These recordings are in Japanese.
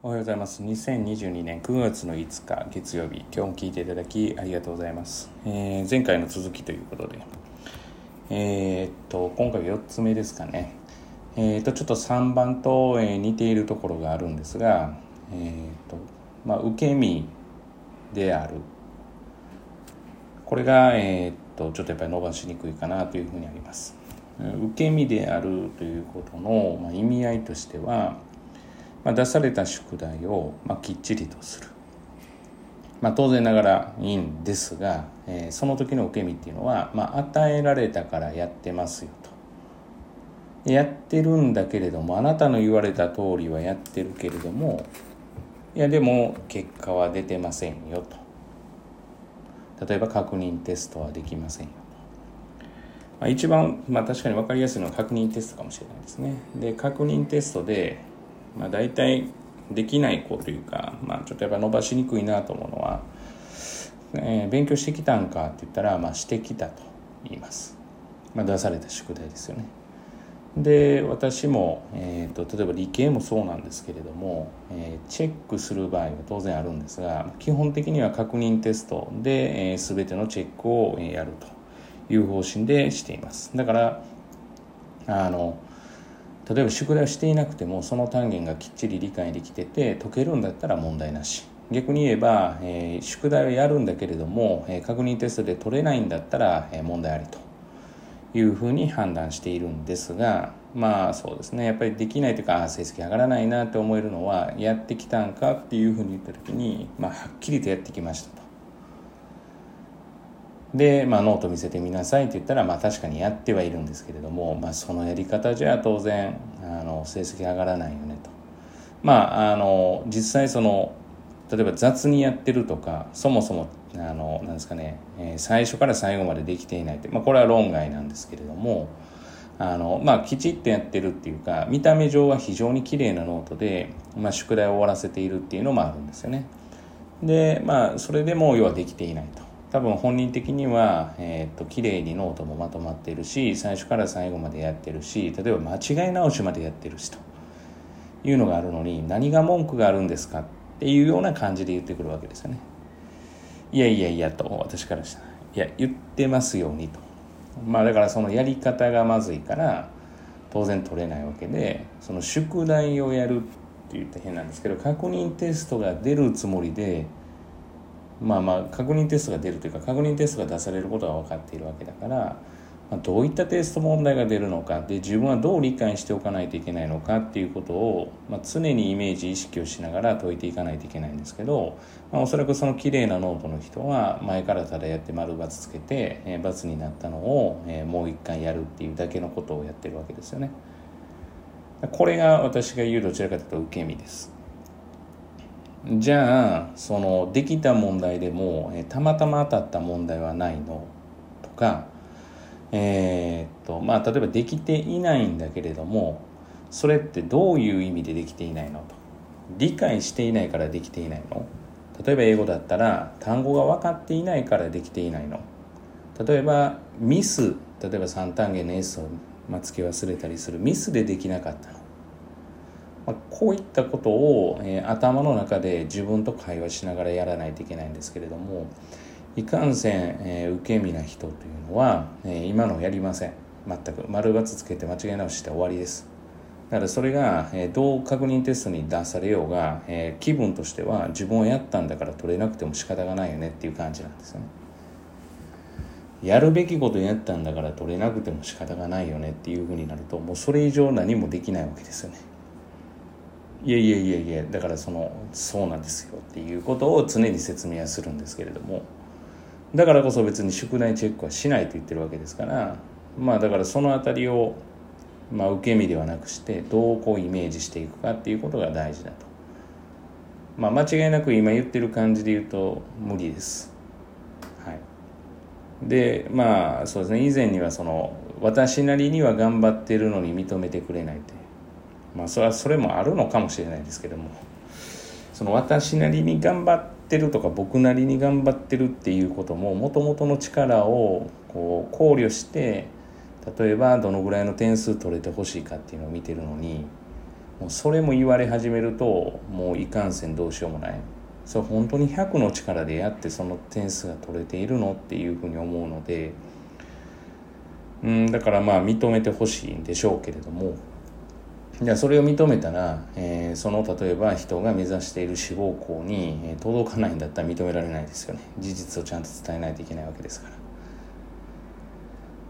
おはようございます。2022年9月の5日月曜日、今日も聞いていただきありがとうございます。えー前回の続きということで、えーっと、今回4つ目ですかね。えーっと、ちょっと3番と、えー似ているところがあるんですが、えっと、まあ、受け身である。これが、えっと、ちょっとやっぱり伸ばしにくいかなというふうにあります。受け身であるということの、まあ、意味合いとしては、まあ、出された宿題を、まあ、きっちりとする、まあ、当然ながらいいんですが、えーその時の受け身っていうのは、まあ、与えられたからやってますよと。やってるんだけれどもあなたの言われた通りはやってるけれどもいやでも結果は出てませんよと。例えば確認テストはできませんよまあ、一番、まあ、確かに分かりやすいのは確認テストかもしれないですね。で確認テストで、まあ、大体できない子というか、まあ、ちょっとやっぱ伸ばしにくいなと思うのは、えー勉強してきたんかって言ったら、まあ、してきたと言います。まあ、出された宿題ですよね。で私も、えー、と例えば理系もそうなんですけれども、えーチェックする場合は当然あるんですが基本的には確認テストで、えー、全てのチェックをやるという方針でしていますだからあの例えば宿題をしていなくてもその単元がきっちり理解できてて解けるんだったら問題なし。逆に言えば、えー宿題をやるんだけれども、えー確認テストで取れないんだったら、えー問題ありと。いうふうに判断しているんですがまあそうですね。やっぱりできないというか成績上がらないなって思えるのはやってきたんかっていうふうに言った時に、まあ、はっきりとやってきましたと。で、まあ、ノート見せてみなさいって言ったら、まあ、確かにやってはいるんですけれども、まあ、そのやり方じゃ当然あの成績上がらないよねと。まあ、あの実際その例えば雑にやってるとかそもそもあのなんですかね、えー最初から最後までできていないって、まあ、これは論外なんですけれどもあの、まあ、きちっとやってるっていうか見た目上は非常に綺麗なノートで、まあ、宿題を終わらせているっていうのもあるんですよね。でまあそれでも要はできていないと多分本人的には、えー、と綺麗にノートもまとまってるし最初から最後までやってるし例えば間違い直しまでやってるしというのがあるのに何が文句があるんですかっていうような感じで言ってくるわけですよね。いやいやいやと私からしたら。いや言ってますようにと。まあだからそのやり方がまずいから当然取れないわけでその宿題をやるって言ったら変なんですけど確認テストが出るつもりでまあまあ確認テストが出るというか確認テストが出されることが分かっているわけだから、まあ、どういったテスト問題が出るのかで自分はどう理解しておかないといけないのかっていうことを、まあ、常にイメージ意識をしながら解いていかないといけないんですけど、まあ、おそらくその綺麗なノートの人は前からただやって丸×つけて、えー×になったのを、えーもう一回やるっていうだけのことをやってるわけですよね。これが私が言うどちらかというと受け身です。じゃあそのできた問題でも、えたまたま当たった問題はないのとかえーっとまあ例えばできていないんだけれどもそれってどういう意味でできていないのと。理解していないからできていないの。例えば英語だったら単語が分かっていないからできていないの。例えばミス例えば3単元の S をまあ付け忘れたりする。ミスでできなかったの。まあ、こういったことを、えー頭の中で自分と会話しながらやらないといけないんですけれどもいかんせん、えー受け身な人というのは、えー今のやりません。全く。丸×つけて間違い直して終わりです。だからそれが、えどう確認テストに出されようが、え気分としては自分はやったんだから取れなくても仕方がないよねっていう感じなんですよね。やるべきことやったんだから取れなくても仕方がないよねっていうふうになるともうそれ以上何もできないわけですよね。いやいやいやいやだからそのそうなんですよっていうことを常に説明はするんですけれども。だからこそ別に宿題チェックはしないと言ってるわけですから。まあだからそのあたりを、まあ、受け身ではなくしてどうこうイメージしていくかっていうことが大事だと。まあ間違いなく今言ってる感じで言うと無理です。はい。でまあそうですね。以前にはその私なりには頑張ってるのに認めてくれないってまあそれはそれもあるのかもしれないですけども。その私なりに頑張ってるとか僕なりに頑張ってるっていうことももともとの力をこう考慮して例えばどのぐらいの点数取れてほしいかっていうのを見てるのにもうそれも言われ始めるともういかんせんどうしようもない。それ本当に100の力でやってその点数が取れているのっていうふうに思うので。うんだからまあ認めてほしいんでしょうけれども。じゃあそれを認めたら、えー、その例えば人が目指している志望校に、届かないんだったら認められないですよね。事実をちゃんと伝えないといけないわけですから。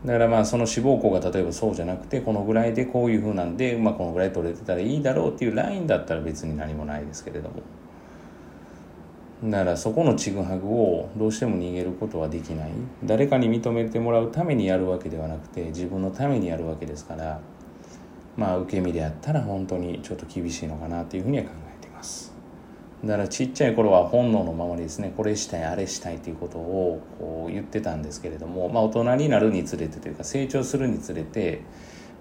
だからまあその志望校が例えばそうじゃなくてこのぐらいでこういうふうなんで、まあ、このぐらい取れてたらいいだろうっていうラインだったら別に何もないですけれども。だからそこのちぐはぐをどうしても逃げることはできない。誰かに認めてもらうためにやるわけではなくて自分のためにやるわけですから。まあ受け身であったら本当にちょっと厳しいのかなというふうには考えています。だからちっちゃい頃は本能のままにですねこれしたいあれしたいということをこう言ってたんですけれども、まあ、大人になるにつれてというか成長するにつれて、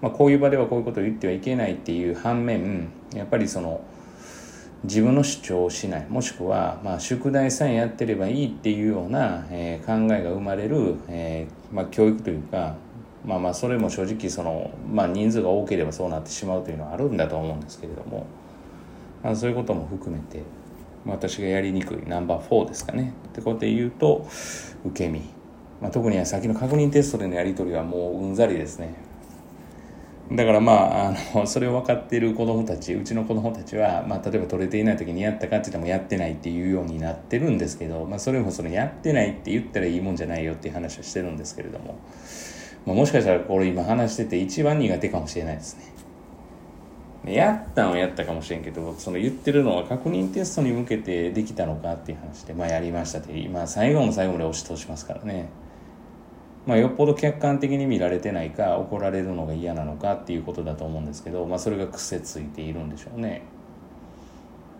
まあ、こういう場ではこういうことを言ってはいけないっていう反面やっぱりその自分の主張をしないもしくは、まあ、宿題さえやってればいいっていうような、えー、考えが生まれる、えーまあ、教育というかまあまあそれも正直その、まあ、人数が多ければそうなってしまうというのはあるんだと思うんですけれども、まあ、そういうことも含めて私がやりにくいナンバー4ですかねってことで言うと受け身、まあ、特に先の確認テストでのやり取りはもううんざりですねだからまああのそれを分かっている子どもたちうちの子どもたちは、まあ、例えば取れていない時にやったかって言ってもやってないっていうようになってるんですけど、まあ、それもそのやってないって言ったらいいもんじゃないよっていう話はしてるんですけれども。まあ、もしかしたらこれ今話してて一番苦手かもしれないですね。やったんはやったかもしれんけど、その言ってるのは確認テストに向けてできたのかっていう話で、まあやりましたって、まあ最後の最後まで押し通しますからね。まあよっぽど客観的に見られてないか、怒られるのが嫌なのかっていうことだと思うんですけど、まあそれが癖ついているんでしょうね。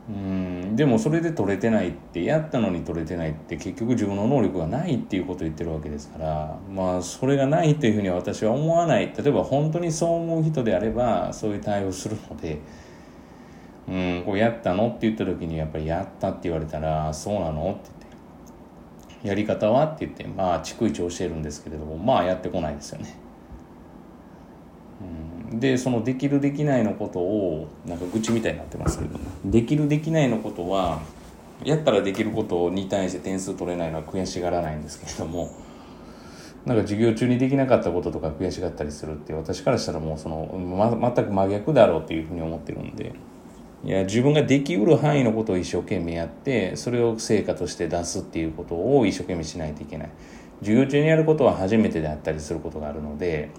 うん。でもそれで取れてないってやったのに取れてないって結局自分の能力がないっていうことを言ってるわけですからまあそれがないというふうには私は思わない。例えば本当にそう思う人であればそういう対応するのでうんこうやったのって言った時にやっぱりやったって言われたらそうなのって言ってやり方はって言ってまあ逐一教えるんですけれどもまあやってこないですよね。でそのできるできないのことをなんか愚痴みたいになってます。けどできるできないのことはやったらできることに対して点数取れないのは悔しがらないんですけれどもなんか授業中にできなかったこととか悔しがったりするって私からしたらもうその、ま、全く真逆だろうっていうふうに思ってるんでいや自分ができうる範囲のことを一生懸命やってそれを成果として出すっていうことを一生懸命しないといけない。授業中にやることは初めてであったりすることがあるので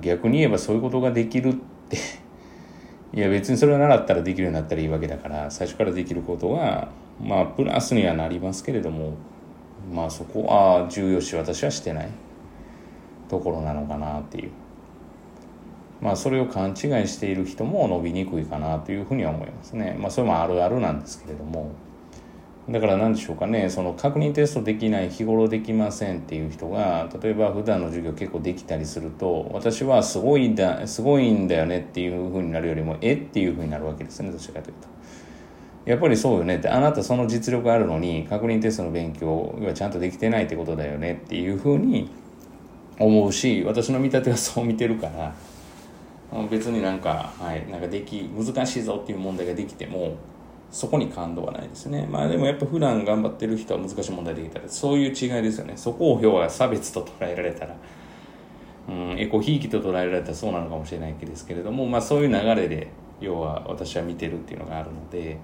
逆に言えばそういうことができるって。いや別にそれを習ったらできるようになったらいいわけだから最初からできることはまあプラスにはなりますけれどもまあそこは重要視私はしてない。ところなのかなっていう。まあそれを勘違いしている人も伸びにくいかなというふうには思いますね。まあそれもあるあるなんですけれども。だから何でしょうかねその確認テストできない日頃できませんっていう人が例えば普段の授業結構できたりすると私はすごいんだすごいんだよねっていうふうになるよりもえっていうふうになるわけですねどちらかというと。やっぱりそうよねってあなたその実力あるのに確認テストの勉強がちゃんとできてないってことだよねっていうふうに思うし私の見立てはそう見てるから別になんか,、はい、なんかでき難しいぞっていう問題ができてもそこに感動はないですね。まあでもやっぱ普段頑張ってる人は難しい問題できたら、そういう違いですよね。そこを要は差別と捉えられたら、うん、エコひいきと捉えられたらそうなのかもしれないですけれども、まあそういう流れで、要は私は見てるっていうのがあるので、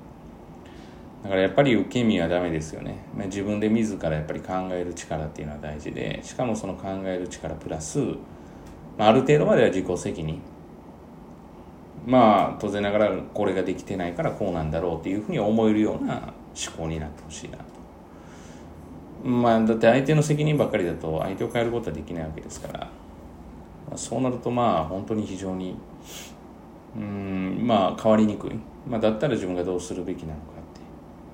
だからやっぱり受け身はダメですよね。まあ、自分で自らやっぱり考える力っていうのは大事で、しかもその考える力プラス、まあ、ある程度までは自己責任。まあ当然ながらこれができてないからこうなんだろうっていうふうに思えるような思考になってほしいなと。まあだって相手の責任ばっかりだと相手を変えることはできないわけですから、そうなるとまあ本当に非常にうんまあ変わりにくい、まあ、だったら自分がどうするべきなのか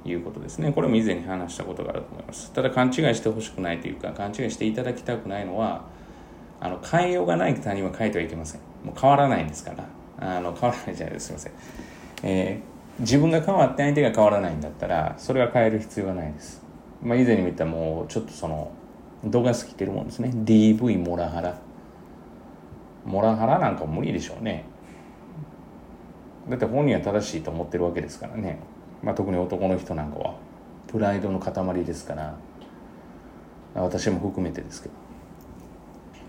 っていうことですね。これも以前に話したことがあると思います。ただ勘違いしてほしくないというか勘違いしていただきたくないのはあの変えようがない他人は変えてはいけません。もう変わらないんですから。あの変わらないじゃないです。すいません、えー、自分が変わって相手が変わらないんだったらそれは変える必要はないです。まあ以前にも言ったもうちょっとその度が過ぎてるもんですね。DV モラハラ。モラハラなんか無理でしょうね。だって本人は正しいと思ってるわけですからね、まあ、特に男の人なんかは。プライドの塊ですから。私も含めてですけど。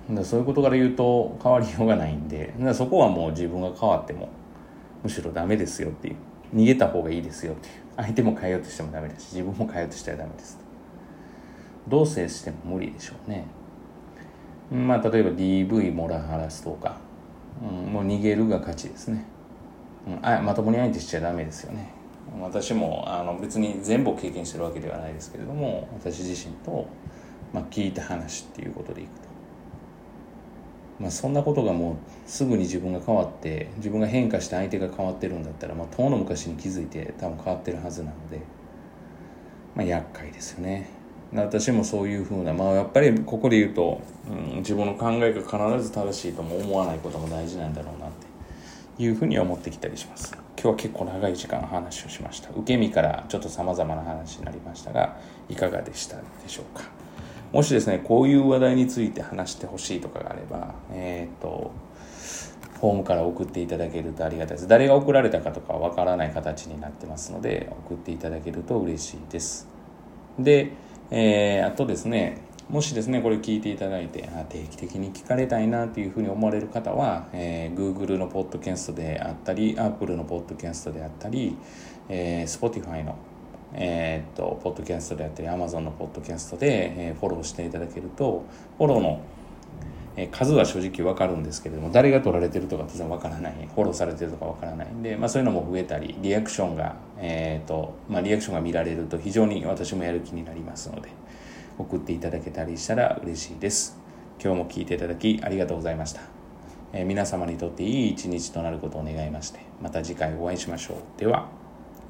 だそういうことから言うと変わりようがないんでだそこはもう自分が変わってもむしろダメですよっていう。逃げた方がいいですよっていう。相手も変えようとしてもダメだし自分も変えようとしたらダメですどう接しても無理でしょうね。まあ例えば DV モラハラスとか、うん、もう逃げるが勝ちですね、うん、あまともに相手しちゃダメですよね。私もあの別に全部経験してるわけではないですけれども私自身と、まあ、聞いた話っていうことでいくと、まあ、そんなことがもうすぐに自分が変わって自分が変化して相手が変わってるんだったら、まあ、遠の昔に気づいて多分変わってるはずなので、まあ、厄介ですよね。私もそういうふうなまあやっぱりここで言うと、うん、自分の考えが必ず正しいとも思わないことも大事なんだろうなっていうふうに思ってきたりします。今日は結構長い時間話をしました。受け身からちょっとさまざまな話になりましたがいかがでしたでしょうか？もしですねこういう話題について話してほしいとかがあればえっ、ー、とフォームから送っていただけるとありがたいです。誰が送られたかとかわからない形になってますので送っていただけると嬉しいです。で、えー、あとですねもしですね、これ聞いていただいて、あ定期的に聞かれたいなというふうに思われる方は、えー、Google のポッドキャストであったり、Apple のポッドキャストであったり、えー、Spotify の、えー、っと、ポッドキャストであったり、Amazon のポッドキャストで、えー、フォローしていただけると、フォローの、えー、数は正直わかるんですけれども、誰が取られてるとか当然わからない、フォローされてるとかわからないんで、まあそういうのも増えたり、リアクションが、えっと、まあリアクションが見られると非常に私もやる気になりますので、送っていただけたりしたら嬉しいです。今日も聞いていただきありがとうございました。えー、皆様にとっていい一日となることを願いまして、また次回お会いしましょう。では。